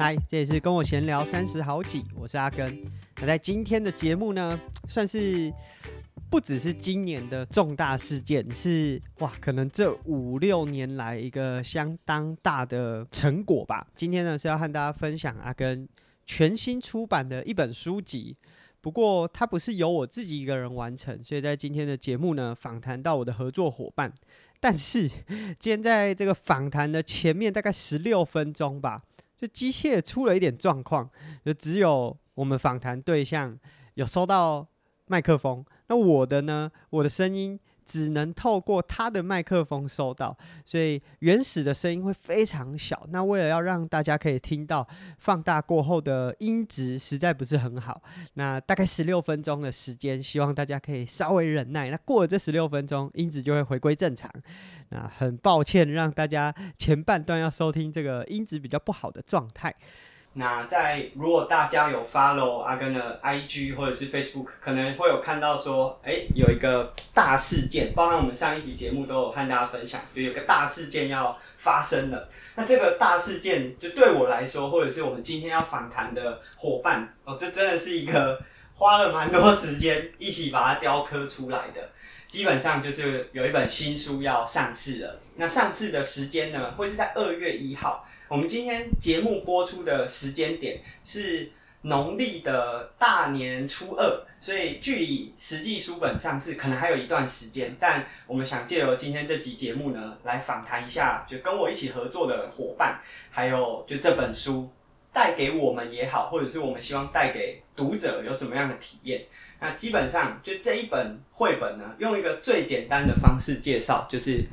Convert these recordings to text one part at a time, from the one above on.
嗨，这也是跟我闲聊三十好几，我是阿根。那在今天的节目呢，算是不只是今年的重大事件，是哇，可能这五六年来一个相当大的成果吧。今天呢是要和大家分享阿根全新出版的一本书籍，不过它不是由我自己一个人完成，所以在今天的节目呢，访谈到我的合作伙伴。但是今天在这个访谈的前面大概十六分钟吧。就机械出了一点状况，就只有我们访谈对象有收到麦克风，那我的呢？我的声音。只能透过他的麦克风收到，所以原始的声音会非常小。那为了要让大家可以听到放大过后的音质，实在不是很好。那大概十六分钟的时间，希望大家可以稍微忍耐。那过了这十六分钟，音质就会回归正常。那很抱歉让大家前半段要收听这个音质比较不好的状态。那在如果大家有 follow 阿根的 IG 或者是 Facebook，可能会有看到说，哎、有一个大事件，包含我们上一集节目都有和大家分享，就有个大事件要发生了。那这个大事件，就对我来说，或者是我们今天要访谈的伙伴，哦，这真的是一个花了蛮多时间一起把它雕刻出来的。基本上就是有一本新书要上市了。那上市的时间呢，会是在二月一号。我们今天节目播出的时间点是农历的大年初二，所以距离实际书本上市可能还有一段时间。但我们想借由今天这集节目呢，来访谈一下，就跟我一起合作的伙伴，还有就这本书带给我们也好，或者是我们希望带给读者有什么样的体验。那基本上就这一本绘本呢，用一个最简单的方式介绍，就是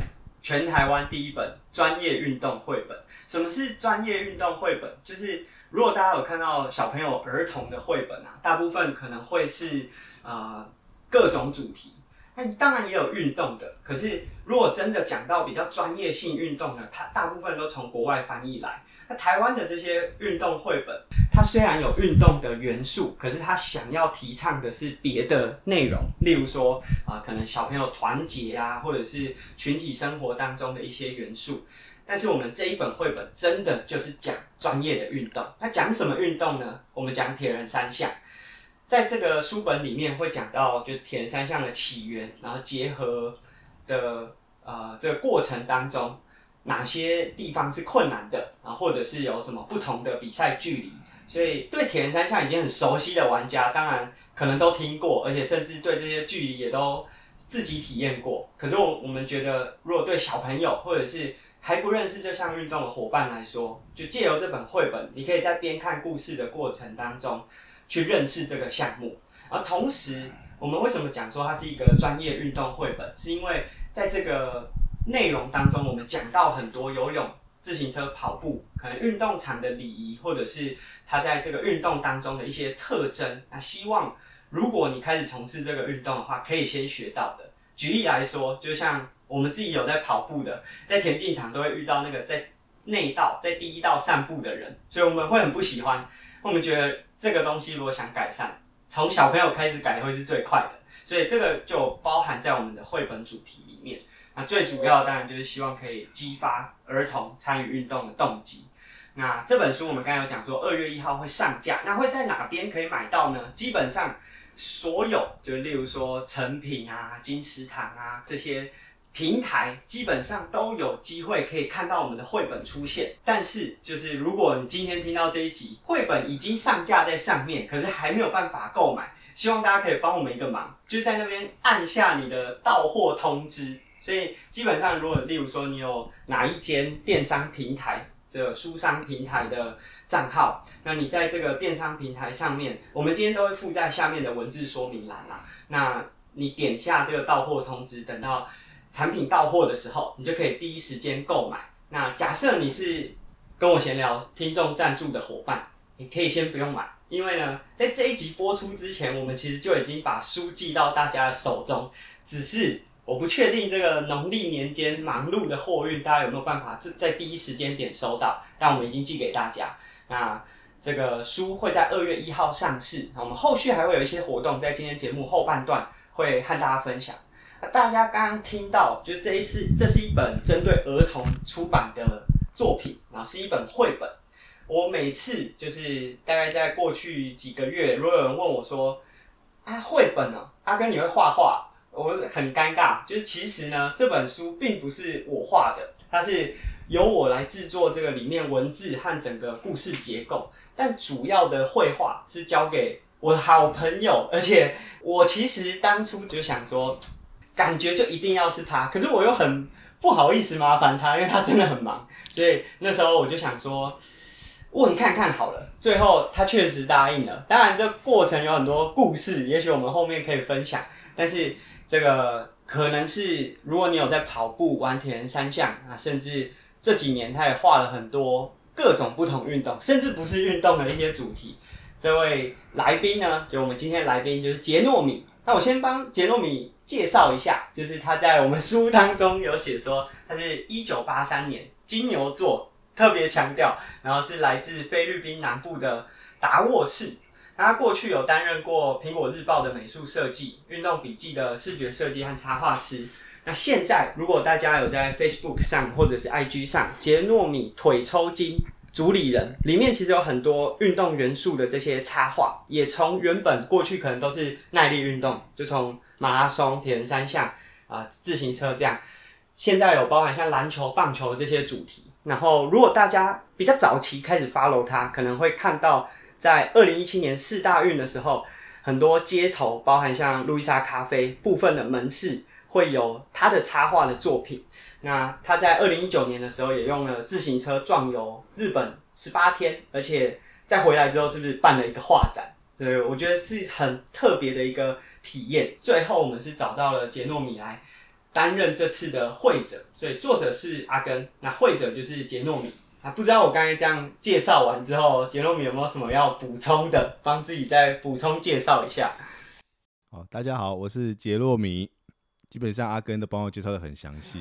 全台湾第一本专业运动绘本。什么是专业运动绘本？就是如果大家有看到小朋友儿童的绘本啊，大部分可能会是啊、各种主题，但是当然也有运动的。可是如果真的讲到比较专业性运动的，它大部分都从国外翻译来。那台湾的这些运动绘本，它虽然有运动的元素，可是它想要提倡的是别的内容，例如说啊、可能小朋友团结啊，或者是群体生活当中的一些元素。但是我们这一本绘本真的就是讲专业的运动。那讲什么运动呢？我们讲铁人三项，在这个书本里面会讲到，就铁人三项的起源，然后结合的呃这个过程当中，哪些地方是困难的，啊，或者是有什么不同的比赛距离。所以对铁人三项已经很熟悉的玩家，当然可能都听过，而且甚至对这些距离也都自己体验过。可是我我们觉得，如果对小朋友或者是还不认识这项运动的伙伴来说，就借由这本绘本，你可以在边看故事的过程当中去认识这个项目。而同时，我们为什么讲说它是一个专业运动绘本？是因为在这个内容当中，我们讲到很多游泳、自行车、跑步，可能运动场的礼仪，或者是它在这个运动当中的一些特征。那希望如果你开始从事这个运动的话，可以先学到的。举例来说，就像。我们自己有在跑步的，在田径场都会遇到那个在内道、在第一道散步的人，所以我们会很不喜欢。我们觉得这个东西如果想改善，从小朋友开始改会是最快的，所以这个就包含在我们的绘本主题里面。那最主要当然就是希望可以激发儿童参与运动的动机。那这本书我们刚才有讲说，二月一号会上架，那会在哪边可以买到呢？基本上所有，就例如说诚品啊、金石堂啊这些。平台基本上都有机会可以看到我们的绘本出现，但是就是如果你今天听到这一集，绘本已经上架在上面，可是还没有办法购买，希望大家可以帮我们一个忙，就在那边按下你的到货通知。所以基本上，如果例如说你有哪一间电商平台这个书商平台的账号，那你在这个电商平台上面，我们今天都会附在下面的文字说明栏啦。那你点下这个到货通知，等到。产品到货的时候，你就可以第一时间购买。那假设你是跟我闲聊听众赞助的伙伴，你可以先不用买，因为呢，在这一集播出之前，我们其实就已经把书寄到大家的手中。只是我不确定这个农历年间忙碌的货运，大家有没有办法在第一时间点收到？但我们已经寄给大家。那这个书会在二月一号上市。那我们后续还会有一些活动，在今天节目后半段会和大家分享。大家刚刚听到，就这一次，这是一本针对儿童出版的作品，然后是一本绘本。我每次就是大概在过去几个月，如果有人问我说：“啊，绘本呢？阿根你会画画？”我很尴尬，就是其实呢，这本书并不是我画的，它是由我来制作这个里面文字和整个故事结构，但主要的绘画是交给我的好朋友，而且我其实当初就想说，感觉就一定要是他，可是我又很不好意思麻烦他，因为他真的很忙，所以那时候我就想说，问看看好了，最后他确实答应了。当然，这过程有很多故事，也许我们后面可以分享，但是。这个可能是，如果你有在跑步、玩铁人三项啊，甚至这几年他也画了很多各种不同运动，甚至不是运动的一些主题。这位来宾呢，就我们今天来宾就是杰糯米。那我先帮杰糯米介绍一下，就是他在我们书当中有写说，他是一九八三年金牛座，特别强调，然后是来自菲律宾南部的达沃市。他过去有担任过《苹果日报》的美术设计、运动笔记的视觉设计和插画师。那现在，如果大家有在 Facebook 上或者是 IG 上，杰糯米腿抽筋主理人里面其实有很多运动元素的这些插画，也从原本过去可能都是耐力运动，就从马拉松、铁人三项啊、自行车这样，现在有包含像篮球、棒球这些主题。然后，如果大家比较早期开始 follow 他，可能会看到。在二零一七年四大运的时候，很多街头，包含像路易莎咖啡部分的门市，会有他的插画的作品。那他在二零一九年的时候，也用了自行车壮游日本十八天，而且在回来之后，是不是办了一个画展？所以我觉得是很特别的一个体验。最后，我们是找到了杰糯米来担任这次的会者，所以作者是阿根，那会者就是杰糯米。啊，不知道我刚才这样介绍完之后，杰糯米有没有什么要补充的？帮自己再补充介绍一下。好，大家好，我是杰糯米。基本上阿根都帮我介绍得很详细，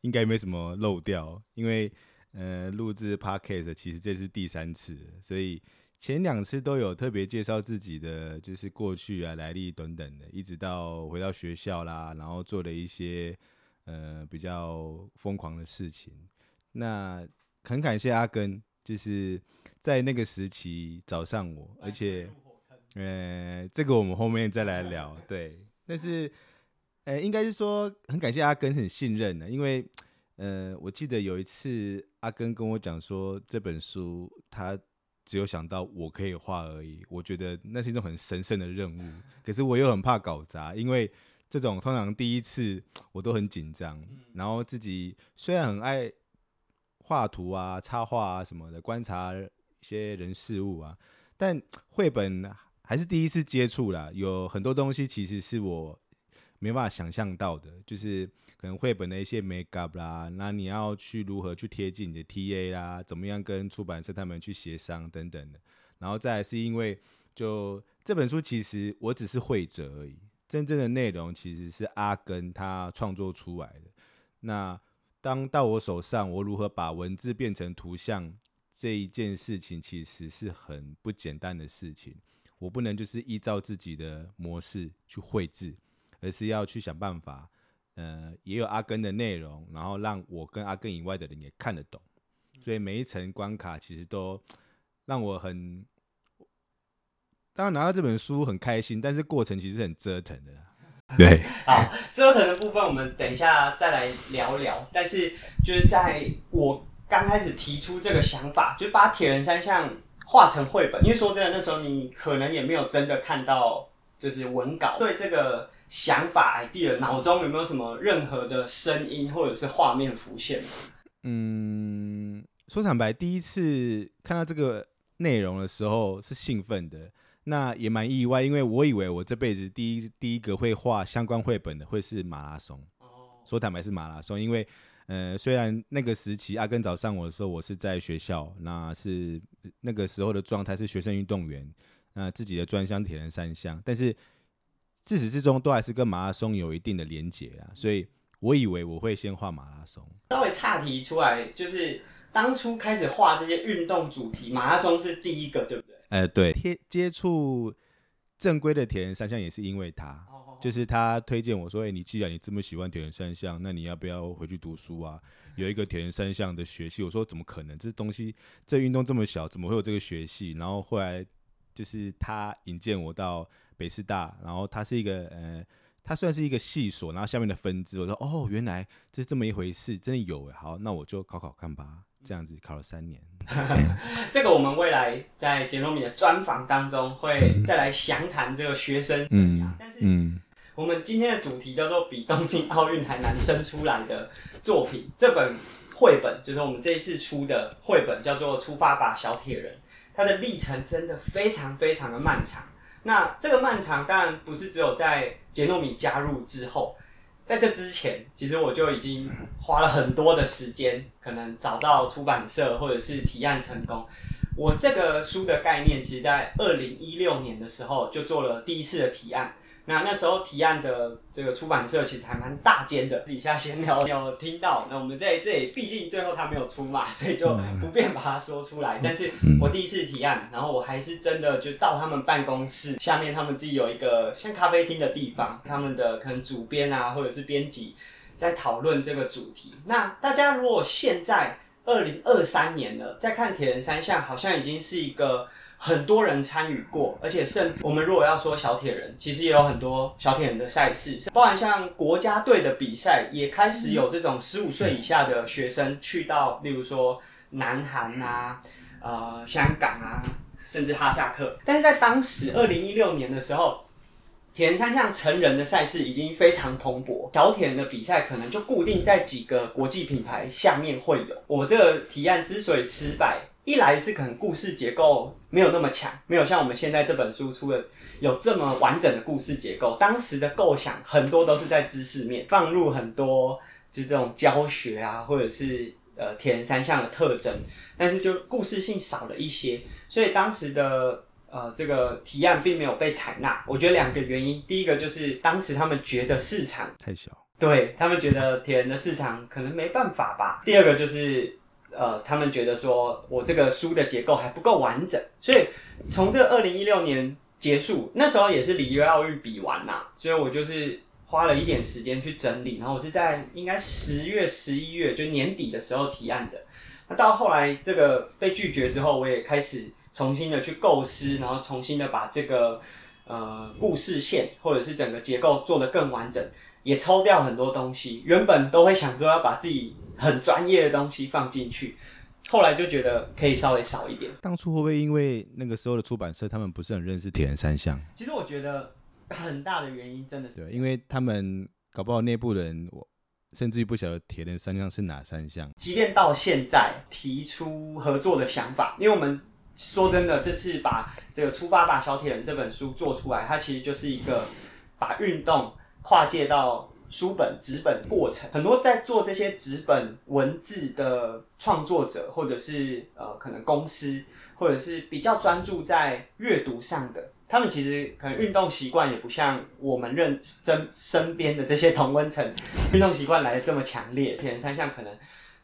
应该没什么漏掉。因为呃，录制 Podcast 其实这是第三次，所以前两次都有特别介绍自己的，就是过去啊、来历等等的，一直到回到学校啦，然后做了一些呃比较疯狂的事情。那很感谢阿根，就是在那个时期找上我，而且，呃，这个我们后面再来聊。对，但是，呃，应该是说很感谢阿根很信任的，因为，呃，我记得有一次阿根跟我讲说，这本书他只有想到我可以画而已，我觉得那是一种很神圣的任务，可是我又很怕搞砸，因为这种通常第一次我都很紧张，然后自己虽然很爱。画图啊，插画啊什么的，观察一些人事物啊，但绘本还是第一次接触啦。有很多东西其实是我没办法想象到的，就是可能绘本的一些 make up 啦，那你要去如何去贴近你的 TA 啦，怎么样跟出版社他们去协商等等的。然后再来是因为就这本书其实我只是绘者而已，真正的内容其实是阿根他创作出来的。那当到我手上，我如何把文字变成图像这一件事情，其实是很不简单的事情。我不能就是依照自己的模式去绘制，而是要去想办法，呃，也有阿根的内容，然后让我跟阿根以外的人也看得懂。所以每一层关卡其实都让我很，当然拿到这本书很开心，但是过程其实很折腾的。对，好，折腾的部分我们等一下再来聊聊。但是就是在我刚开始提出这个想法，就把铁人三项画成绘本，因为说真的，那时候你可能也没有真的看到就是文稿。对这个想法 idea，脑中有没有什么任何的声音或者是画面浮现？嗯，说坦白，第一次看到这个内容的时候是兴奋的。那也蛮意外，因为我以为我这辈子第一第一个会画相关绘本的会是马拉松。Oh. 说坦白是马拉松，因为呃，虽然那个时期阿根早上我的时候，我是在学校，那是那个时候的状态是学生运动员，那自己的专项铁人三项，但是自始至终都还是跟马拉松有一定的连结啊，所以我以为我会先画马拉松。稍微岔题出来，就是当初开始画这些运动主题，马拉松是第一个，对不对？呃，对，接接触正规的铁人三项也是因为他，哦、就是他推荐我说：“哎、欸，你既然你这么喜欢铁人三项，那你要不要回去读书啊？有一个铁人三项的学系。”我说：“怎么可能？这东西，这运动这么小，怎么会有这个学系？”然后后来就是他引荐我到北师大，然后它是一个呃。它算是一个系所，然后下面的分支。我说哦，原来这是这么一回事，真的有哎。好，那我就考考看吧。这样子考了三年。这个我们未来在杰洛米的专访当中会再来详谈这个学生生涯。嗯、但是，我们今天的主题叫做比东京奥运还难生出来的作品。这本绘本就是我们这一次出的绘本，叫做《出发吧，小铁人》。它的历程真的非常非常的漫长。那这个漫长当然不是只有在杰诺米加入之后，在这之前，其实我就已经花了很多的时间，可能找到出版社或者是提案成功。我这个书的概念，其实在二零一六年的时候就做了第一次的提案。那那时候提案的这个出版社其实还蛮大间的，底下闲聊有听到。那我们在这里，毕竟最后他没有出嘛，所以就不便把它说出来。但是我第一次提案，然后我还是真的就到他们办公室下面，他们自己有一个像咖啡厅的地方，他们的可能主编啊或者是编辑在讨论这个主题。那大家如果现在二零二三年了，再看铁人三项，好像已经是一个。很多人参与过，而且甚至我们如果要说小铁人，其实也有很多小铁人的赛事，包含像国家队的比赛，也开始有这种十五岁以下的学生去到，例如说南韩啊、呃香港啊，甚至哈萨克。但是在当时二零一六年的时候，铁人三项成人的赛事已经非常蓬勃，小铁人的比赛可能就固定在几个国际品牌下面会有。我这个提案之所以失败。一来是可能故事结构没有那么强，没有像我们现在这本书出的有这么完整的故事结构。当时的构想很多都是在知识面放入很多，就这种教学啊，或者是呃铁人三项的特征，但是就故事性少了一些，所以当时的呃这个提案并没有被采纳。我觉得两个原因，第一个就是当时他们觉得市场太小，对，他们觉得铁人的市场可能没办法吧。第二个就是。呃，他们觉得说我这个书的结构还不够完整，所以从这二零一六年结束，那时候也是里约奥运比完啦，所以我就是花了一点时间去整理，然后我是在应该十月、十一月就年底的时候提案的。那到后来这个被拒绝之后，我也开始重新的去构思，然后重新的把这个呃故事线或者是整个结构做得更完整，也抽掉很多东西。原本都会想说要把自己。很专业的东西放进去，后来就觉得可以稍微少一点。当初会不会因为那个时候的出版社他们不是很认识铁人三项？其实我觉得很大的原因真的是对，因为他们搞不好内部人我甚至于不晓得铁人三项是哪三项。即便到现在提出合作的想法，因为我们说真的，这次把这个《出发吧，小铁人》这本书做出来，它其实就是一个把运动跨界到。书本、纸本过程，很多在做这些纸本文字的创作者，或者是呃，可能公司，或者是比较专注在阅读上的，他们其实可能运动习惯也不像我们认真身边的这些同温层 运动习惯来的这么强烈。铁人三项可能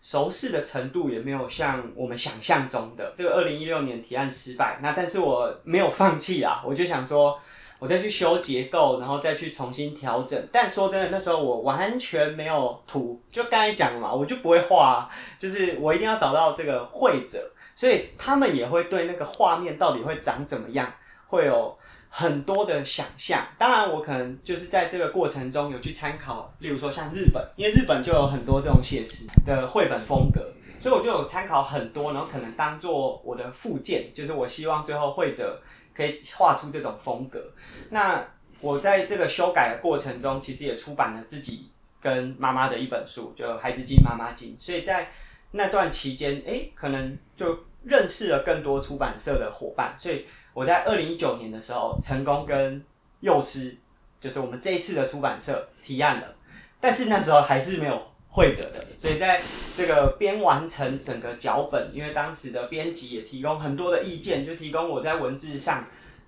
熟悉的程度也没有像我们想象中的。这个二零一六年提案失败，那但是我没有放弃啊，我就想说。我再去修结构，然后再去重新调整。但说真的，那时候我完全没有图，就刚才讲的嘛，我就不会画，就是我一定要找到这个绘者，所以他们也会对那个画面到底会长怎么样，会有很多的想象。当然，我可能就是在这个过程中有去参考，例如说像日本，因为日本就有很多这种写实的绘本风格，所以我就有参考很多，然后可能当做我的附件，就是我希望最后绘者。可以画出这种风格。那我在这个修改的过程中，其实也出版了自己跟妈妈的一本书，就《孩子经妈妈经》。所以在那段期间，诶，可能就认识了更多出版社的伙伴。所以我在二零一九年的时候，成功跟幼师，就是我们这一次的出版社提案了。但是那时候还是没有。会者的，所以在这个边完成整个脚本，因为当时的编辑也提供很多的意见，就提供我在文字上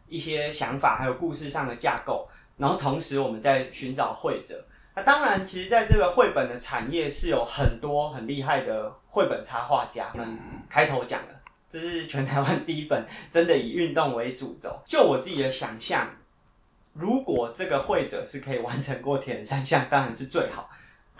一些想法，还有故事上的架构。然后同时我们在寻找会者。那当然，其实在这个绘本的产业是有很多很厉害的绘本插画家。我们开头讲了，这是全台湾第一本真的以运动为主轴。就我自己的想象，如果这个绘者是可以完成过铁人三项，当然是最好。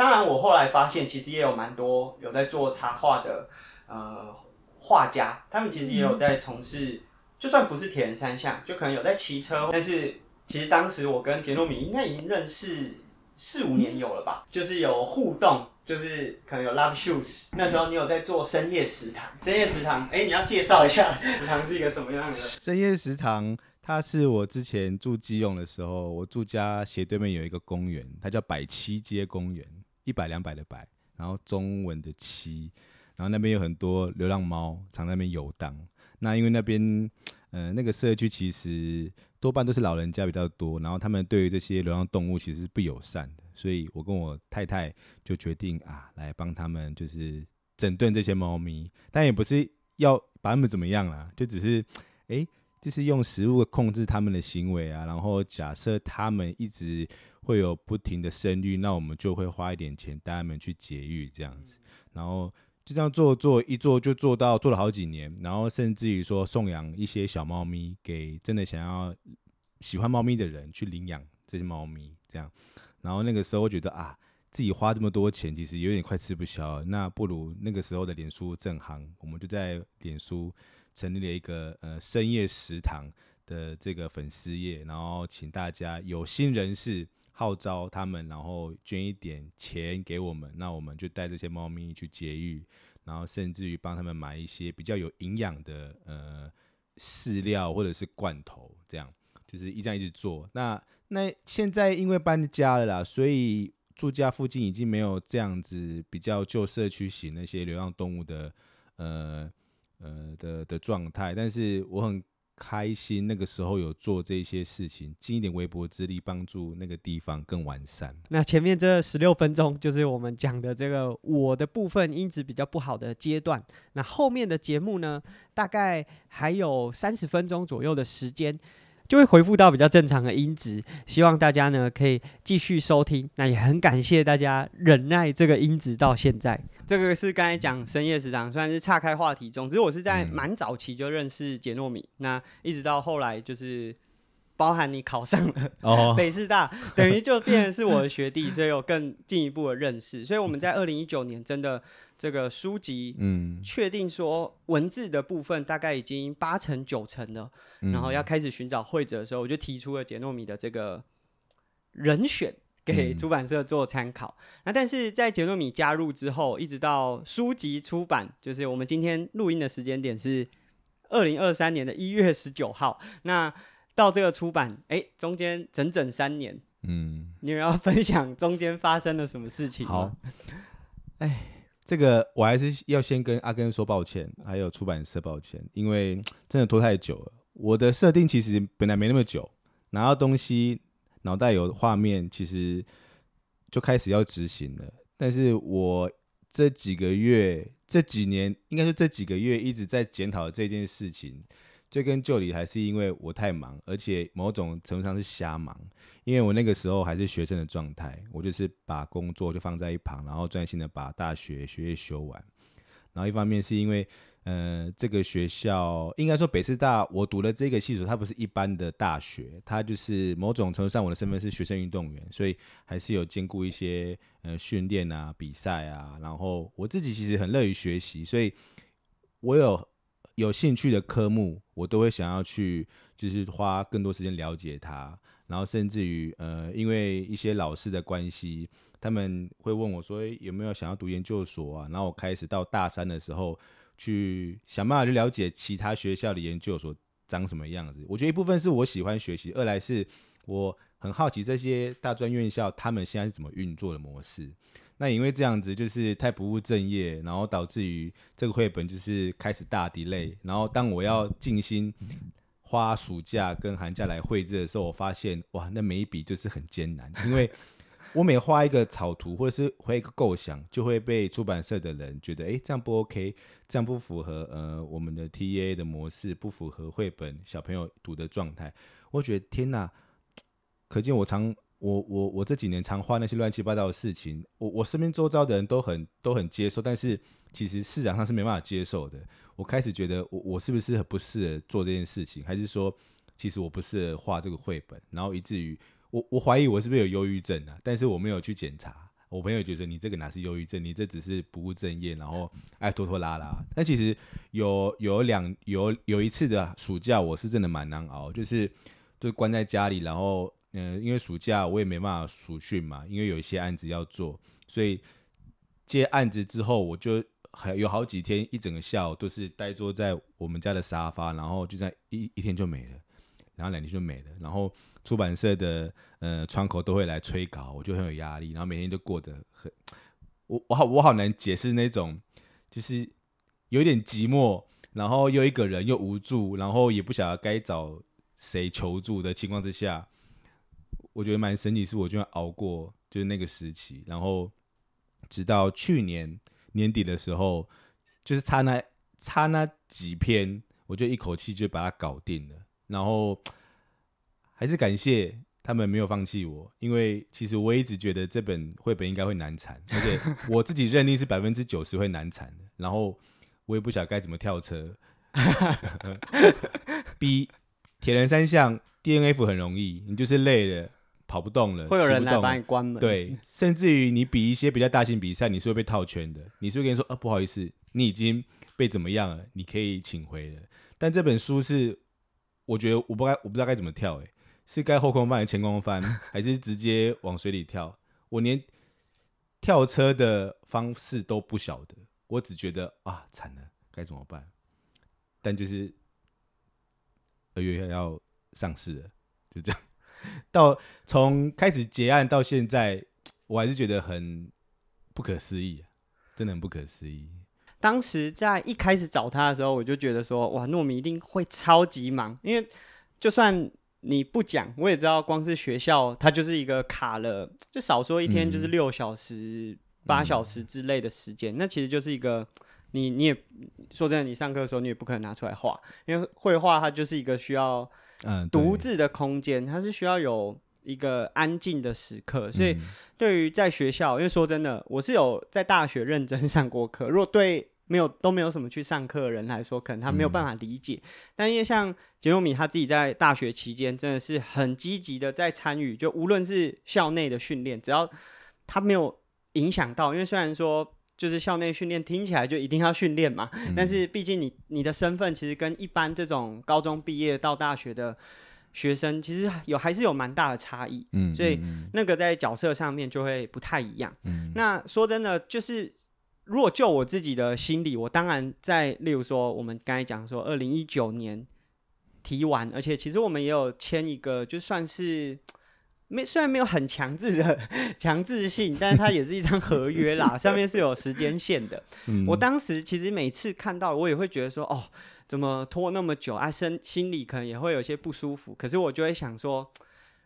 当然，我后来发现，其实也有蛮多有在做插画的呃画家，他们其实也有在从事，嗯、就算不是铁人三项，就可能有在骑车。但是其实当时我跟杰诺米应该已经认识四五年有了吧，就是有互动，就是可能有 Love Shoes。那时候你有在做深夜食堂，深夜食堂，哎、欸，你要介绍一下食堂是一个什么样的？深夜食堂。它是我之前住基隆的时候，我住家斜对面有一个公园，它叫百七街公园，一百两百的百，然后中文的七，然后那边有很多流浪猫常在那边游荡。那因为那边，呃，那个社区其实多半都是老人家比较多，然后他们对于这些流浪动物其实是不友善的，所以我跟我太太就决定啊，来帮他们就是整顿这些猫咪，但也不是要把他们怎么样啦，就只是，哎、就是用食物控制他们的行为啊，然后假设他们一直会有不停的生育，那我们就会花一点钱带他们去节育这样子，然后就这样做做一做就做到做了好几年，然后甚至于说送养一些小猫咪给真的想要喜欢猫咪的人去领养这些猫咪这样，然后那个时候我觉得啊，自己花这么多钱其实有点快吃不消了，那不如那个时候的脸书正行，我们就在脸书。成立了一个呃深夜食堂的这个粉丝页，然后请大家有心人士号召他们，然后捐一点钱给我们，那我们就带这些猫咪去节育，然后甚至于帮他们买一些比较有营养的呃饲料或者是罐头，这样就是一这样一直做。那那现在因为搬家了啦，所以住家附近已经没有这样子比较旧社区型那些流浪动物的呃。呃的的状态，但是我很开心，那个时候有做这些事情，尽一点微薄之力，帮助那个地方更完善。那前面这十六分钟就是我们讲的这个我的部分音质比较不好的阶段。那后面的节目呢，大概还有三十分钟左右的时间。就会回复到比较正常的音质，希望大家呢可以继续收听。那也很感谢大家忍耐这个音质到现在。这个是刚才讲深夜食堂，虽然是岔开话题，总之我是在蛮早期就认识杰诺米，那一直到后来就是。包含你考上了 北师大，等于就变成是我的学弟，所以有更进一步的认识。所以我们在二零一九年真的这个书籍，嗯，确定说文字的部分大概已经八成九成了，然后要开始寻找会者的时候，我就提出了杰诺米的这个人选给出版社做参考。那但是在杰诺米加入之后，一直到书籍出版，就是我们今天录音的时间点是二零二三年的一月十九号。那到这个出版，哎、欸，中间整整三年，嗯，你们要分享中间发生了什么事情？好，哎，这个我还是要先跟阿根说抱歉，还有出版社抱歉，因为真的拖太久了。我的设定其实本来没那么久，拿到东西，脑袋有画面，其实就开始要执行了。但是我这几个月、这几年，应该是这几个月一直在检讨这件事情。追根究底，还是因为我太忙，而且某种程度上是瞎忙。因为我那个时候还是学生的状态，我就是把工作就放在一旁，然后专心的把大学学业修完。然后一方面是因为，呃，这个学校应该说北师大，我读的这个系所，它不是一般的大学，它就是某种程度上我的身份是学生运动员，所以还是有兼顾一些呃训练啊、比赛啊。然后我自己其实很乐于学习，所以我有。有兴趣的科目，我都会想要去，就是花更多时间了解它。然后甚至于，呃，因为一些老师的关系，他们会问我说，有没有想要读研究所啊？然后我开始到大三的时候，去想办法去了解其他学校的研究所长什么样子。我觉得一部分是我喜欢学习，二来是我很好奇这些大专院校他们现在是怎么运作的模式。那因为这样子就是太不务正业，然后导致于这个绘本就是开始大 delay。然后当我要静心花暑假跟寒假来绘制的时候，我发现哇，那每一笔就是很艰难，因为我每画一个草图或者是画一个构想，就会被出版社的人觉得，哎，这样不 OK，这样不符合呃我们的 TA 的模式，不符合绘本小朋友读的状态。我觉得天哪，可见我常。我我我这几年常画那些乱七八糟的事情，我我身边周遭的人都很都很接受，但是其实市场上是没办法接受的。我开始觉得我我是不是很不适合做这件事情，还是说其实我不适合画这个绘本，然后以至于我我怀疑我是不是有忧郁症啊？但是我没有去检查。我朋友觉得你这个哪是忧郁症，你这只是不务正业，然后爱拖拖拉拉。但其实有有两有有一次的暑假，我是真的蛮难熬，就是就关在家里，然后嗯、呃，因为暑假我也没办法暑训嘛，因为有一些案子要做，所以接案子之后，我就还有好几天一整个下午都是呆坐在我们家的沙发，然后就在一一天就没了，然后两天就没了，然后。出版社的呃窗口都会来催稿，我就很有压力，然后每天都过得很，我我好我好难解释那种，就是有点寂寞，然后又一个人又无助，然后也不晓得该找谁求助的情况之下，我觉得蛮神奇，是我居然熬过就是那个时期，然后直到去年年底的时候，就是差那差那几篇，我就一口气就把它搞定了，然后。还是感谢他们没有放弃我，因为其实我一直觉得这本绘本应该会难产，而且我自己认定是百分之九十会难产的。然后我也不晓得该怎么跳车。B 铁人三项 DNF 很容易，你就是累了跑不动了，会有人来帮你关门。对，甚至于你比一些比较大型比赛，你是会被套圈的。你是会跟你说啊，不好意思，你已经被怎么样了，你可以请回了。但这本书是，我觉得我不该，我不知道该怎么跳诶、欸。是该后空翻还是前空翻，还是直接往水里跳？我连跳车的方式都不晓得，我只觉得啊，惨了，该怎么办？但就是二月要上市了，就这样。到从开始结案到现在，我还是觉得很不可思议，真的很不可思议。当时在一开始找他的时候，我就觉得说，哇，糯米一定会超级忙，因为就算。你不讲，我也知道，光是学校，它就是一个卡了，就少说一天就是六小时、八、嗯、小时之类的时间、嗯。那其实就是一个，你你也说真的，你上课的时候你也不可能拿出来画，因为绘画它就是一个需要独自的空间、嗯，它是需要有一个安静的时刻。所以对于在学校，因为说真的，我是有在大学认真上过课，如果对。没有都没有什么去上课的人来说，可能他没有办法理解。嗯、但因为像杰糯米他自己在大学期间真的是很积极的在参与，就无论是校内的训练，只要他没有影响到，因为虽然说就是校内训练听起来就一定要训练嘛，嗯、但是毕竟你你的身份其实跟一般这种高中毕业到大学的学生其实有还是有蛮大的差异。嗯，所以那个在角色上面就会不太一样。嗯，那说真的就是。如果就我自己的心理，我当然在，例如说，我们刚才讲说，二零一九年提完，而且其实我们也有签一个，就算是没虽然没有很强制的 强制性，但是它也是一张合约啦，上面是有时间线的。我当时其实每次看到，我也会觉得说，哦，怎么拖那么久啊？身心里可能也会有些不舒服，可是我就会想说。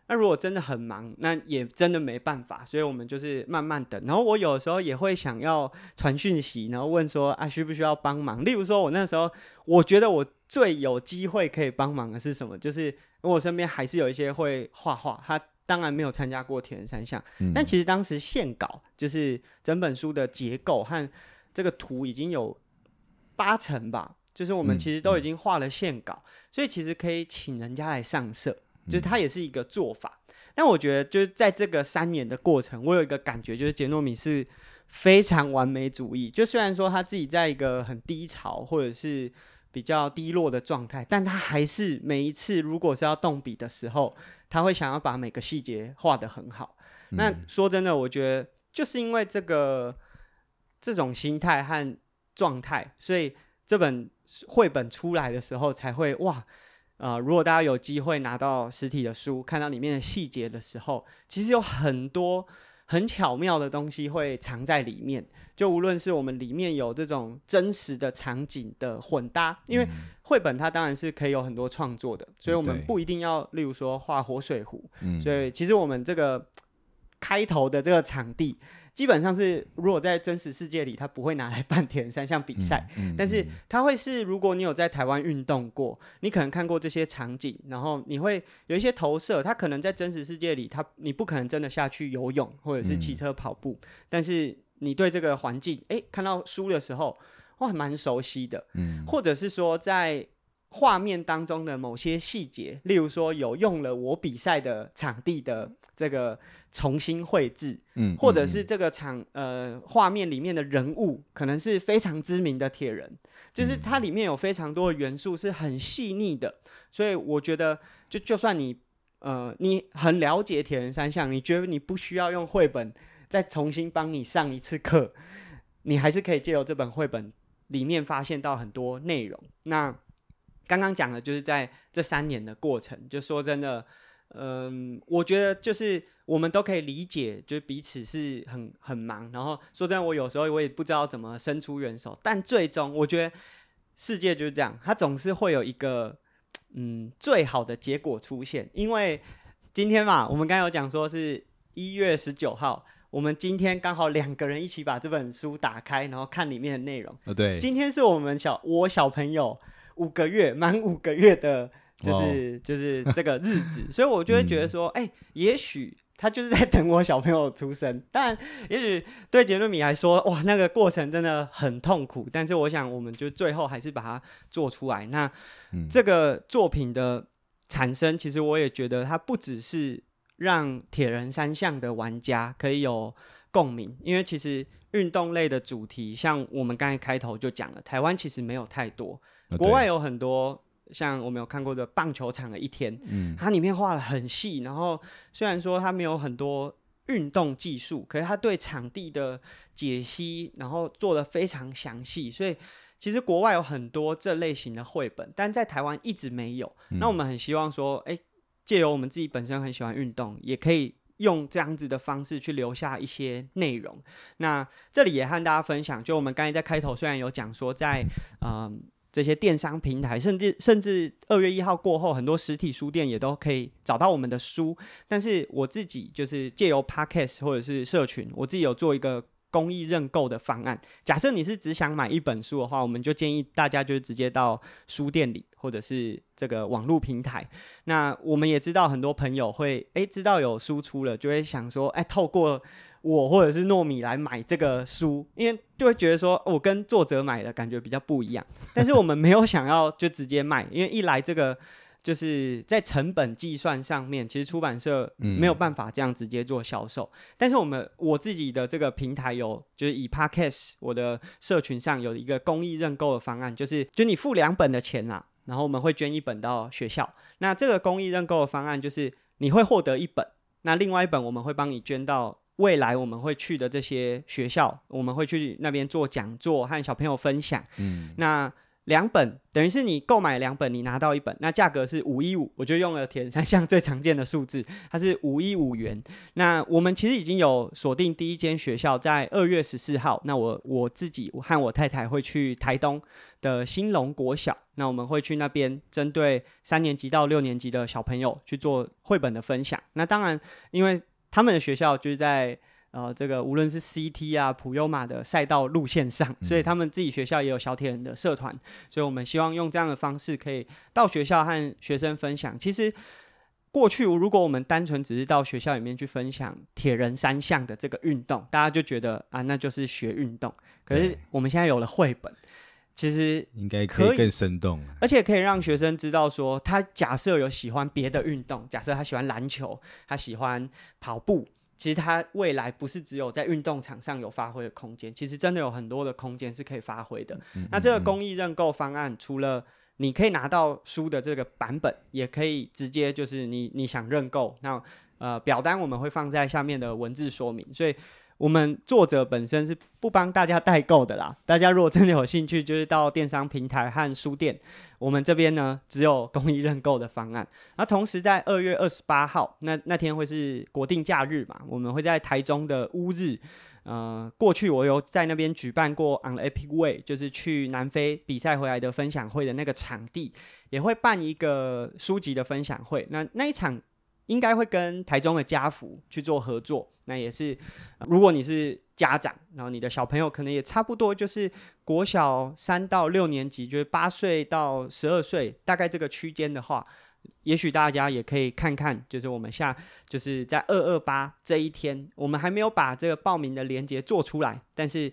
那如果真的很忙，那也真的没办法，所以我们就是慢慢等。然后我有时候也会想要传讯息，然后问说啊，需不需要帮忙？例如说，我那时候我觉得我最有机会可以帮忙的是什么？就是因为我身边还是有一些会画画，他当然没有参加过铁人三项，嗯，但其实当时线稿就是整本书的结构和这个图已经有八成吧，就是我们其实都已经画了线稿，嗯，所以其实可以请人家来上色。就是它也是一个做法，但我觉得就是在这个三年的过程，我有一个感觉，就是杰诺米是非常完美主义。就虽然说他自己在一个很低潮或者是比较低落的状态，但他还是每一次如果是要动笔的时候，他会想要把每个细节画得很好。那说真的，我觉得就是因为这个这种心态和状态，所以这本绘本出来的时候才会哇。呃，如果大家有机会拿到实体的书，看到里面的细节的时候，其实有很多很巧妙的东西会藏在里面。就无论是我们里面有这种真实的场景的混搭，因为绘本它当然是可以有很多创作的，所以我们不一定要，例如说画活水壶。所以其实我们这个开头的这个场地。基本上是，如果在真实世界里，他不会拿来办铁人三项比赛，嗯嗯，但是他会是，如果你有在台湾运动过，你可能看过这些场景，然后你会有一些投射。他可能在真实世界里，他你不可能真的下去游泳或者是骑车跑步，嗯，但是你对这个环境，诶，看到书的时候，哇，蛮熟悉的。嗯，或者是说在画面当中的某些细节，例如说有用了我比赛的场地的这个重新绘制，嗯，或者是这个场呃画面里面的人物可能是非常知名的铁人，就是它里面有非常多的元素是很细腻的，所以我觉得就就算你呃你很了解铁人三项，你觉得你不需要用绘本再重新帮你上一次课，你还是可以借由这本绘本里面发现到很多内容。那刚刚讲的就是在这三年的过程，就说真的，嗯，我觉得就是我们都可以理解，就是彼此是很很忙。然后说真的，我有时候我也不知道怎么伸出援手，但最终我觉得世界就是这样，它总是会有一个嗯最好的结果出现。因为今天嘛，我们刚刚有讲说是一月十九号，我们今天刚好两个人一起把这本书打开，然后看里面的内容。哦，对，今天是我们小我小朋友。五个月，满五个月的，就是.就是这个日子，所以我就会觉得说，哎、欸，也许他就是在等我小朋友出生。但也许对杰瑞米来说，哇，那个过程真的很痛苦。但是我想，我们就最后还是把它做出来。那、嗯、这个作品的产生，其实我也觉得它不只是让铁人三项的玩家可以有共鸣，因为其实运动类的主题，像我们刚才开头就讲了，台湾其实没有太多。国外有很多像我们有看过的棒球场的一天，嗯，它里面画了很细，然后虽然说它没有很多运动技术，可是它对场地的解析，然后做的非常详细，所以其实国外有很多这类型的绘本，但在台湾一直没有。那我们很希望说，哎，借由我们自己本身很喜欢运动，也可以用这样子的方式去留下一些内容。那这里也和大家分享，就我们刚才在开头虽然有讲说在，嗯、呃。这些电商平台，甚至甚至二月一号过后，很多实体书店也都可以找到我们的书。但是我自己就是借由 Podcast 或者是社群，我自己有做一个公益认购的方案。假设你是只想买一本书的话，我们就建议大家就是直接到书店里，或者是这个网络平台。那我们也知道很多朋友会诶知道有书出了，就会想说诶透过。我或者是糯米来买这个书，因为就会觉得说，我跟作者买的感觉比较不一样。但是我们没有想要就直接卖，因为一来这个就是在成本计算上面，其实出版社没有办法这样直接做销售。嗯。但是我们我自己的这个平台有，就是以 Podcast 我的社群上有一个公益认购的方案，就是就你付两本的钱啦，然后我们会捐一本到学校。那这个公益认购的方案就是你会获得一本，那另外一本我们会帮你捐到。未来我们会去的这些学校，我们会去那边做讲座，和小朋友分享。嗯，那两本等于是你购买两本，你拿到一本，那价格是五一五，我就用了铁人三项最常见的数字，它是五一五元。那我们其实已经有锁定第一间学校，在二月十四号。那我我自己和我太太会去台东的兴隆国小，那我们会去那边针对三年级到六年级的小朋友去做绘本的分享。那当然，因为他们的学校就是在呃这个无论是 CT 啊普悠玛的赛道路线上，所以他们自己学校也有小铁人的社团，所以我们希望用这样的方式可以到学校和学生分享。其实过去如果我们单纯只是到学校里面去分享铁人三项的这个运动，大家就觉得啊那就是学运动。可是我们现在有了绘本。其实应该可以更生动，而且可以让学生知道说，他假设有喜欢别的运动，假设他喜欢篮球，他喜欢跑步，其实他未来不是只有在运动场上有发挥的空间，其实真的有很多的空间是可以发挥的。嗯嗯嗯。那这个公益认购方案，除了你可以拿到书的这个版本，也可以直接就是你你想认购，那呃表单我们会放在下面的文字说明，所以。我们作者本身是不帮大家代购的啦。大家如果真的有兴趣，就是到电商平台和书店。我们这边呢，只有公益认购的方案。那同时在二月二十八号，那那天会是国定假日嘛？我们会在台中的乌日。呃，过去我有在那边举办过 On the Epic Way，就是去南非比赛回来的分享会的那个场地，也会办一个书籍的分享会。那那一场。应该会跟台中的家福去做合作，那也是，如果你是家长，然后你的小朋友可能也差不多就是国小三到六年级，就是八岁到十二岁，大概这个区间的话，也许大家也可以看看，就是我们下就是在二二八这一天，我们还没有把这个报名的链接做出来，但是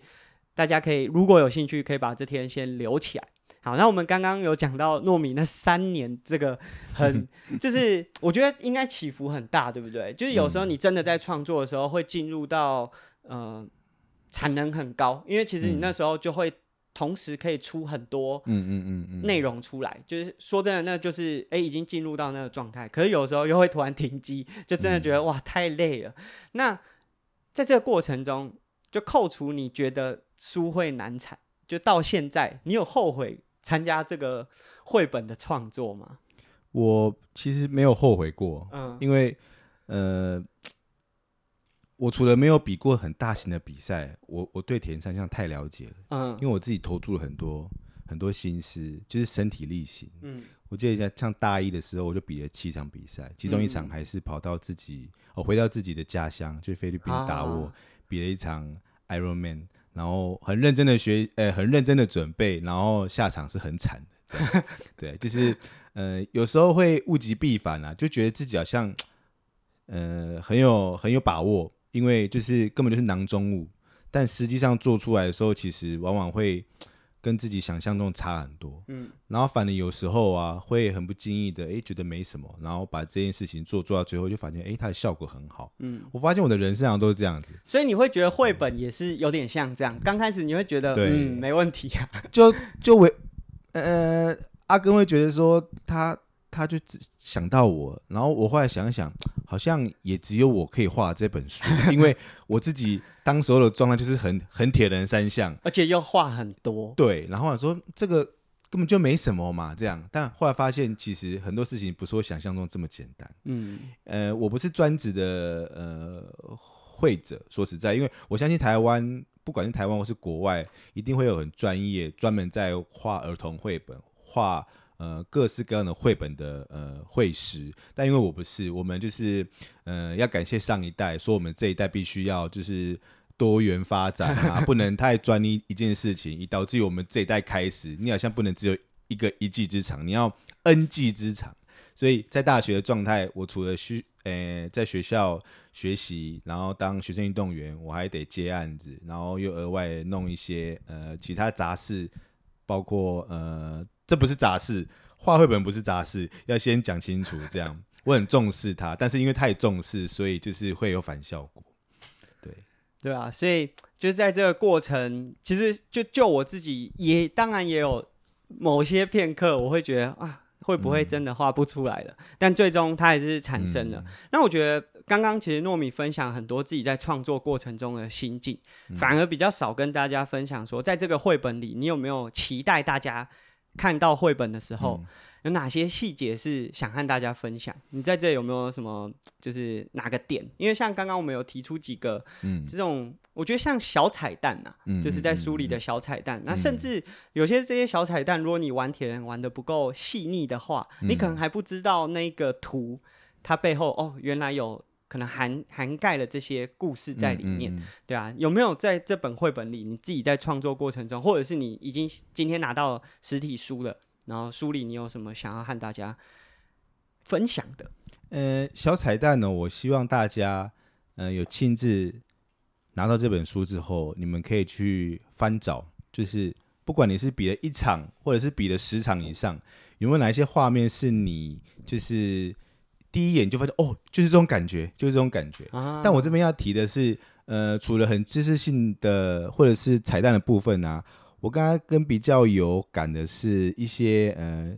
大家可以如果有兴趣，可以把这天先留起来。好，那我们刚刚有讲到糯米那三年，这个很 就是我觉得应该起伏很大，对不对？就是有时候你真的在创作的时候会进入到呃产能很高，因为其实你那时候就会同时可以出很多嗯嗯嗯嗯。内容出来，就是说真的，那就是哎已经进入到那个状态，可是有时候又会突然停机，就真的觉得哇太累了。那在这个过程中，就扣除你觉得书会难产，就到现在你有后悔参加这个绘本的创作吗？我其实没有后悔过，嗯，因为呃，我除了没有比过很大型的比赛，我我对铁人三项太了解了，嗯，因为我自己投注了很多很多心思，就是身体力行，嗯，我记得像大一的时候，我就比了七场比赛，其中一场还是跑到自己，我、嗯哦、回到自己的家乡，就菲律宾达沃，比了一场 Ironman。然后很认真的学，呃，很认真的准备，然后下场是很惨的，对，就是，呃，有时候会物极必反啊，就觉得自己好像，呃，很有很有把握，因为就是根本就是囊中物，但实际上做出来的时候，其实往往会。跟自己想象中差很多，嗯，然后反正有时候啊，会很不经意的，哎，觉得没什么，然后把这件事情做做到最后，就发现，哎，它的效果很好，嗯，我发现我的人生上都是这样子，所以你会觉得绘本也是有点像这样，刚开始你会觉得，嗯，没问题啊，就就为，呃，阿根会觉得说他。他就只想到我，然后我后来想一想，好像也只有我可以画这本书，因为我自己当时候的状态就是很很铁人三项，而且又画很多。对，然后我说这个根本就没什么嘛，这样。但后来发现，其实很多事情不是我想象中这么简单。嗯，呃，我不是专职的呃会者，说实在，因为我相信台湾，不管是台湾或是国外，一定会有很专业、专门在画儿童绘本画。呃，各式各样的绘本的呃绘师，但因为我不是，我们就是呃要感谢上一代，说我们这一代必须要就是多元发展啊，不能太专一一件事情，以导致于我们这一代开始，你好像不能只有一个一技之长，你要 N 技之长。所以在大学的状态，我除了需呃在学校学习，然后当学生运动员，我还得接案子，然后又额外弄一些呃其他杂事，包括呃。这不是杂事，画绘本不是杂事，要先讲清楚。这样，我很重视它，但是因为太重视，所以就是会有反效果。对，对啊，所以就在这个过程，其实就就我自己也当然也有某些片刻，我会觉得啊，会不会真的画不出来了？嗯、但最终它还是产生了。嗯、那我觉得刚刚其实糯米分享很多自己在创作过程中的心境，嗯、反而比较少跟大家分享说，在这个绘本里，你有没有期待大家？看到绘本的时候，嗯、有哪些细节是想和大家分享？你在这有没有什么，就是哪个点？因为像刚刚我们有提出几个，嗯，这种我觉得像小彩蛋呐、啊，嗯、就是在书里的小彩蛋。嗯、那甚至有些这些小彩蛋，如果你玩铁人玩的不够细腻的话，嗯、你可能还不知道那个图它背后哦，原来有。可能涵涵盖了这些故事在里面，嗯嗯、对啊，有没有在这本绘本里，你自己在创作过程中，或者是你已经今天拿到实体书了，然后书里你有什么想要和大家分享的？呃，小彩蛋呢，我希望大家，呃，有亲自拿到这本书之后，你们可以去翻找，就是不管你是比了一场，或者是比了十场以上，有没有哪一些画面是你就是。第一眼就发现哦，就是这种感觉，就是这种感觉。啊、但我这边要提的是，呃，除了很知识性的或者是彩蛋的部分啊，我刚刚跟比较有感的是一些呃，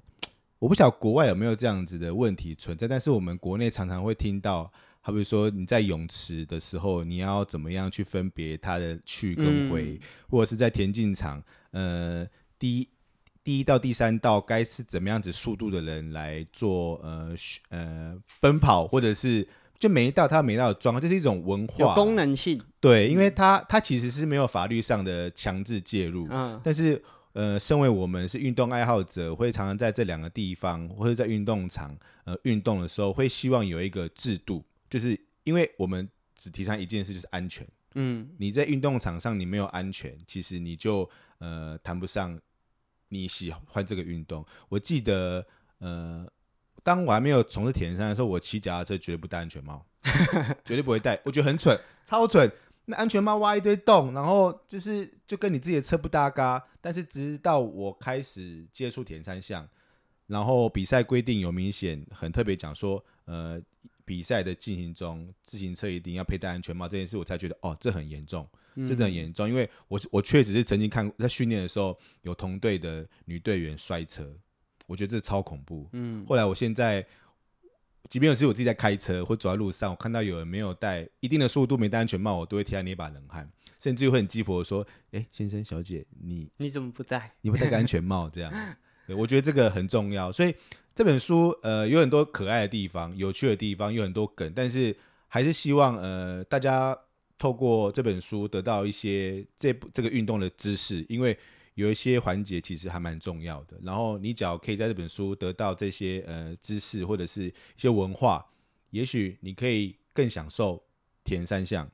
我不晓得国外有没有这样子的问题存在，但是我们国内常常会听到，好比说你在泳池的时候，你要怎么样去分别它的去跟回，嗯、或者是在田径场，呃，第一。第一到第三道该是怎么样子速度的人来做呃呃奔跑，或者是就每一道他每一道的装，这是一种文化功能性。对，因为它它其实是没有法律上的强制介入，嗯，但是呃，身为我们是运动爱好者，会常常在这两个地方或者在运动场呃运动的时候，会希望有一个制度，就是因为我们只提倡一件事，就是安全。嗯，你在运动场上你没有安全，其实你就呃谈不上。你喜欢这个运动？我记得，呃，当我还没有从事铁人三项的时候，我骑脚踏车绝对不戴安全帽，绝对不会戴，我觉得很蠢，超蠢。那安全帽挖一堆洞，然后就是就跟你自己的车不搭嘎。但是直到我开始接触铁人三项，然后比赛规定有明显很特别讲说，呃，比赛的进行中，自行车一定要佩戴安全帽这件事，我才觉得哦，这很严重，真的很严重。因为我是我确实是曾经看在训练的时候，有同队的女队员摔车，我觉得这超恐怖。嗯，后来我现在。即便有时我自己在开车或走在路上，我看到有人没有戴一定的速度，没戴安全帽，我都会替他捏把冷汗，甚至会很鸡婆说：“哎、欸，先生小姐，你你怎么不戴？你不戴个安全帽？”这样，对，我觉得这个很重要。所以这本书呃有很多可爱的地方、有趣的地方，有很多梗，但是还是希望呃大家透过这本书得到一些这这个运动的知识，因为。有一些环节其实还蛮重要的，然后你只要可以在这本书得到这些呃知识或者是一些文化，也许你可以更享受铁人三项，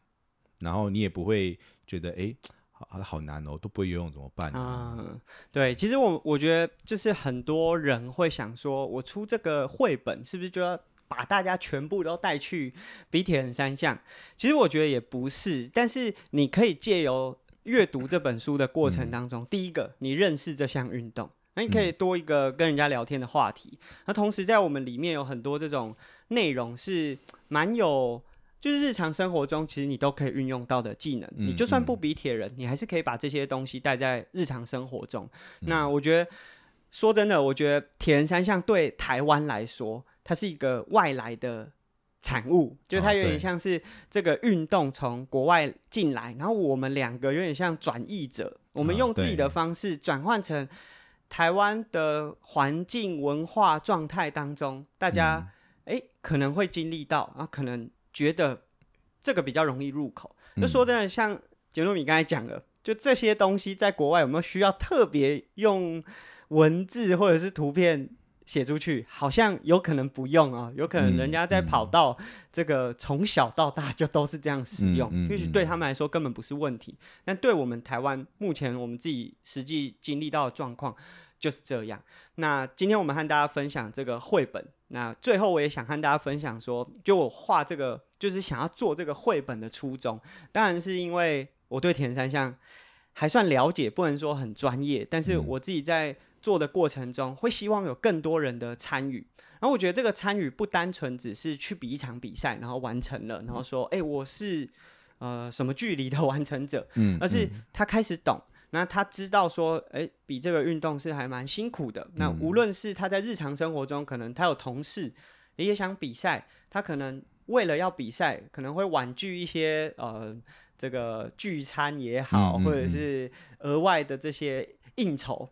然后你也不会觉得哎，好好难哦，都不会游泳怎么办啊？嗯，对，其实我我觉得就是很多人会想说，我出这个绘本是不是就要把大家全部都带去比铁人三项？其实我觉得也不是，但是你可以借由。阅读这本书的过程当中，嗯、第一个，你认识这项运动，那你可以多一个跟人家聊天的话题。嗯、那同时，在我们里面有很多这种内容是蛮有，就是日常生活中其实你都可以运用到的技能。嗯、你就算不比铁人，嗯、你还是可以把这些东西带在日常生活中。嗯、那我觉得，说真的，我觉得铁人三项对台湾来说，它是一个外来的。产物，就它有点像是这个运动从国外进来，哦、然后我们两个有点像转译者，我们用自己的方式转换成台湾的环境文化状态当中，大家哎、嗯、可能会经历到，然后可能觉得这个比较容易入口。嗯、就说真的，像杰诺米刚才讲的，就这些东西在国外有没有需要特别用文字或者是图片？写出去好像有可能不用啊，有可能人家在跑道这个从小到大就都是这样使用，也许对他们来说根本不是问题。但对我们台湾目前我们自己实际经历到的状况就是这样。那今天我们和大家分享这个绘本，那最后我也想和大家分享说，就我画这个就是想要做这个绘本的初衷，当然是因为我对铁人三项还算了解，不能说很专业，但是我自己在。做的过程中，会希望有更多人的参与。然后我觉得这个参与不单纯只是去比一场比赛，然后完成了，然后说，哎、欸，我是呃什么距离的完成者，嗯，而是他开始懂，那他知道说，哎、欸，比这个运动是还蛮辛苦的。那无论是他在日常生活中，可能他有同事也想比赛，他可能为了要比赛，可能会婉拒一些呃这个聚餐也好，或者是额外的这些应酬。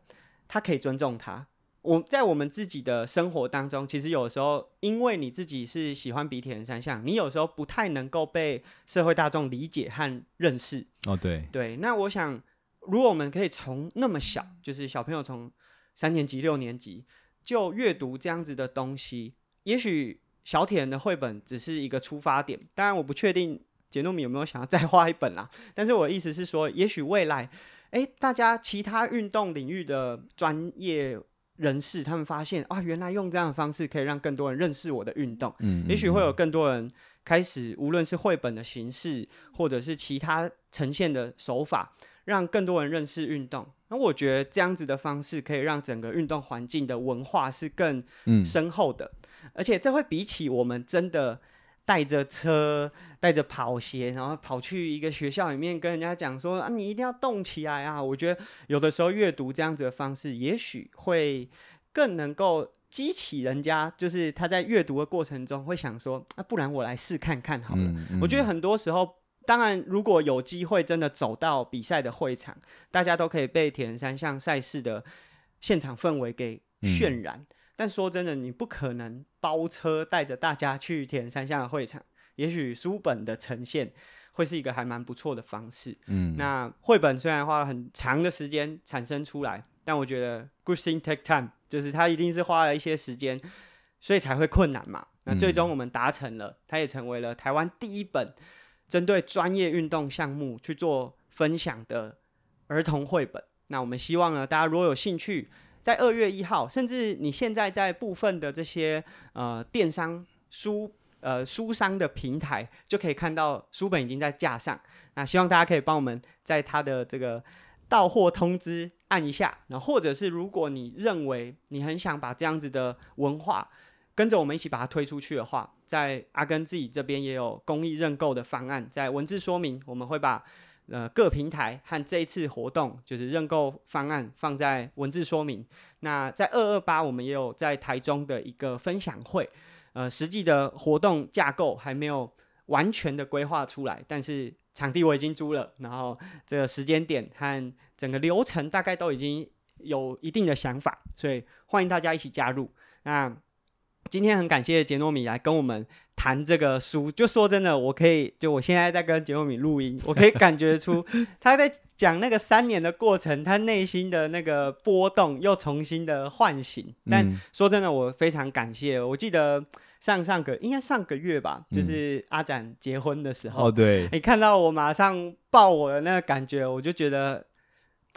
他可以尊重他。我在我们自己的生活当中，其实有时候，因为你自己是喜欢比铁人三项，你有时候不太能够被社会大众理解和认识。哦，对对。那我想，如果我们可以从那么小，就是小朋友从三年级、六年级就阅读这样子的东西，也许小铁人的绘本只是一个出发点。当然，我不确定杰诺米有没有想要再画一本啦。但是我的意思是说，也许未来。哎，大家其他运动领域的专业人士，他们发现啊，原来用这样的方式可以让更多人认识我的运动。嗯，也许会有更多人开始，无论是绘本的形式，或者是其他呈现的手法，让更多人认识运动。那我觉得这样子的方式可以让整个运动环境的文化是更深厚的，嗯，而且这会比起我们真的。带着车，带着跑鞋，然后跑去一个学校里面跟人家讲说啊，你一定要动起来啊！我觉得有的时候阅读这样子的方式，也许会更能够激起人家，就是他在阅读的过程中会想说啊，不然我来试看看好了。嗯嗯、我觉得很多时候，当然如果有机会真的走到比赛的会场，大家都可以被铁人三项赛事的现场氛围给渲染。嗯但说真的，你不可能包车带着大家去铁人三项的会场。也许书本的呈现会是一个还蛮不错的方式。嗯，那绘本虽然花了很长的时间产生出来，但我觉得 good thing take time，就是它一定是花了一些时间，所以才会困难嘛。那最终我们达成了，它也成为了台湾第一本针对专业运动项目去做分享的儿童绘本。那我们希望呢，大家如果有兴趣。在二月一号，甚至你现在在部分的这些呃电商书呃书商的平台，就可以看到书本已经在架上。那希望大家可以帮我们在他的这个到货通知按一下，那或者是如果你认为你很想把这样子的文化跟着我们一起把它推出去的话，在阿根自己这边也有公益认购的方案，在文字说明我们会把。呃，各平台和这一次活动就是认购方案放在文字说明。那在二二八，我们也有在台中的一个分享会。呃，实际的活动架构还没有完全的规划出来，但是场地我已经租了，然后这个时间点和整个流程大概都已经有一定的想法，所以欢迎大家一起加入。那今天很感谢杰诺米来跟我们。谈这个书，就说真的，我可以就我现在在跟杰诺米录音，我可以感觉出他在讲那个三年的过程，他内心的那个波动又重新的唤醒。但说真的，我非常感谢。我记得上上个应该上个月吧，就是阿展结婚的时候，哦对，你看到我马上抱我的那个感觉，我就觉得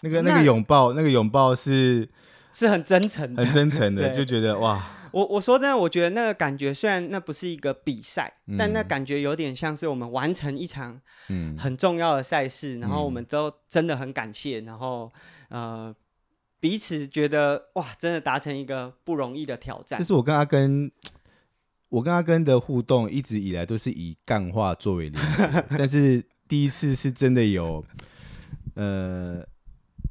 那个那个拥抱，那个拥抱是是很真诚的，很真诚的，就觉得哇。我我说真的，我觉得那个感觉虽然那不是一个比赛，嗯、但那感觉有点像是我们完成一场嗯很重要的赛事，嗯、然后我们都真的很感谢，然后呃彼此觉得哇，真的达成一个不容易的挑战。这是我跟阿根，我跟阿根的互动一直以来都是以干话作为连接，但是第一次是真的有呃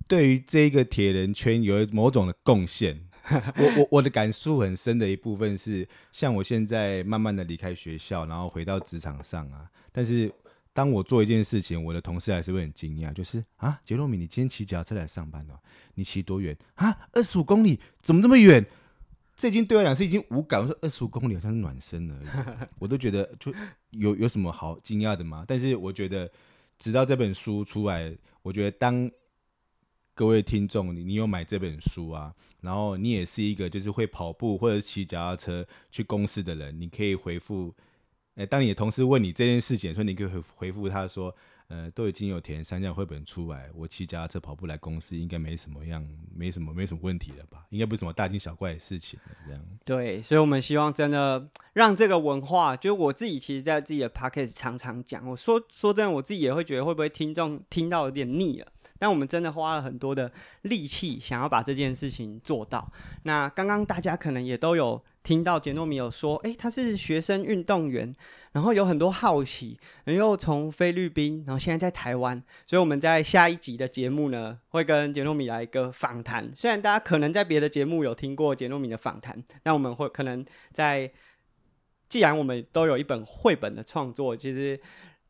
对于这个铁人圈有某种的贡献。我我我的感触很深的一部分是，像我现在慢慢的离开学校，然后回到职场上啊。但是当我做一件事情，我的同事还是会很惊讶，就是啊，杰洛米，你今天骑脚踏车来上班哦？你骑多远啊？二十五公里，怎么这么远？这已经对我来讲是已经无感。我说二十五公里好像是暖身而已，我都觉得就有有什么好惊讶的吗？但是我觉得，直到这本书出来，我觉得当。各位听众，你你有买这本书啊？然后你也是一个就是会跑步或者骑脚踏车去公司的人，你可以回复，哎，当你的同事问你这件事情的时候，你可以回回复他说。呃，都已经有填三项绘本出来，我骑脚踏车跑步来公司，应该没什么样，没什么，没什么问题了吧？应该不是什么大惊小怪的事情，这样。对，所以，我们希望真的让这个文化，就是我自己，其实，在自己的 podcast 常常讲，我说说真的，我自己也会觉得，会不会听众听到有点腻了？但我们真的花了很多的力气，想要把这件事情做到。那刚刚大家可能也都有。听到杰诺米有说，诶，他是学生运动员，然后有很多好奇，然后又从菲律宾，然后现在在台湾，所以我们在下一集的节目呢，会跟杰诺米来一个访谈。虽然大家可能在别的节目有听过杰诺米的访谈，但我们会可能在，既然我们都有一本绘本的创作，其实。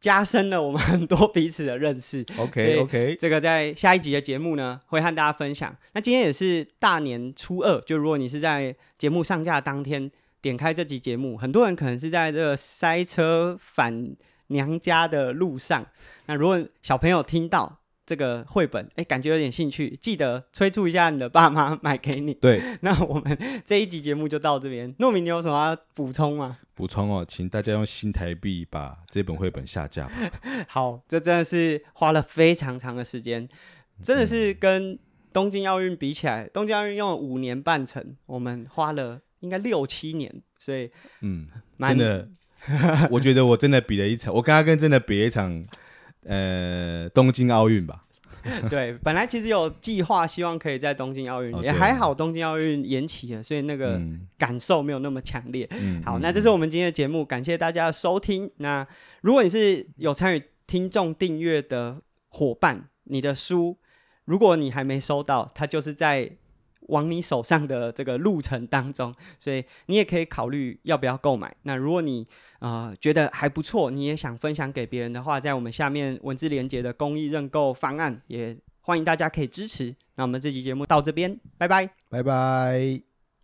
加深了我们很多彼此的认识。OK OK，这个在下一集的节目呢，会和大家分享。那今天也是大年初二，就如果你是在节目上架当天点开这集节目，很多人可能是在这个塞车返娘家的路上。那如果小朋友听到，这个绘本，哎，感觉有点兴趣，记得催促一下你的爸妈买给你。对，那我们这一集节目就到这边。糯米，你有什么要补充吗？补充哦，请大家用新台币把这本绘本下架吧。好，这真的是花了非常长的时间，真的是跟东京奥运比起来，东京奥运用了五年半成，我们花了应该六七年，所以嗯，真的，我觉得我真的比了一场，我刚刚跟真的比了一场。呃，东京奥运吧。对，本来其实有计划，希望可以在东京奥运，也还好，东京奥运延期了，所以那个感受没有那么强烈。嗯、好，那这是我们今天的节目，感谢大家的收听。那如果你是有参与听众订阅的伙伴，你的书，如果你还没收到，它就是在。往你手上的这个路程当中，所以你也可以考虑要不要购买。那如果你啊觉得还不错，你也想分享给别人的话，在我们下面文字连接的公益认购方案，也欢迎大家可以支持。那我们这期节目到这边，拜拜，拜拜。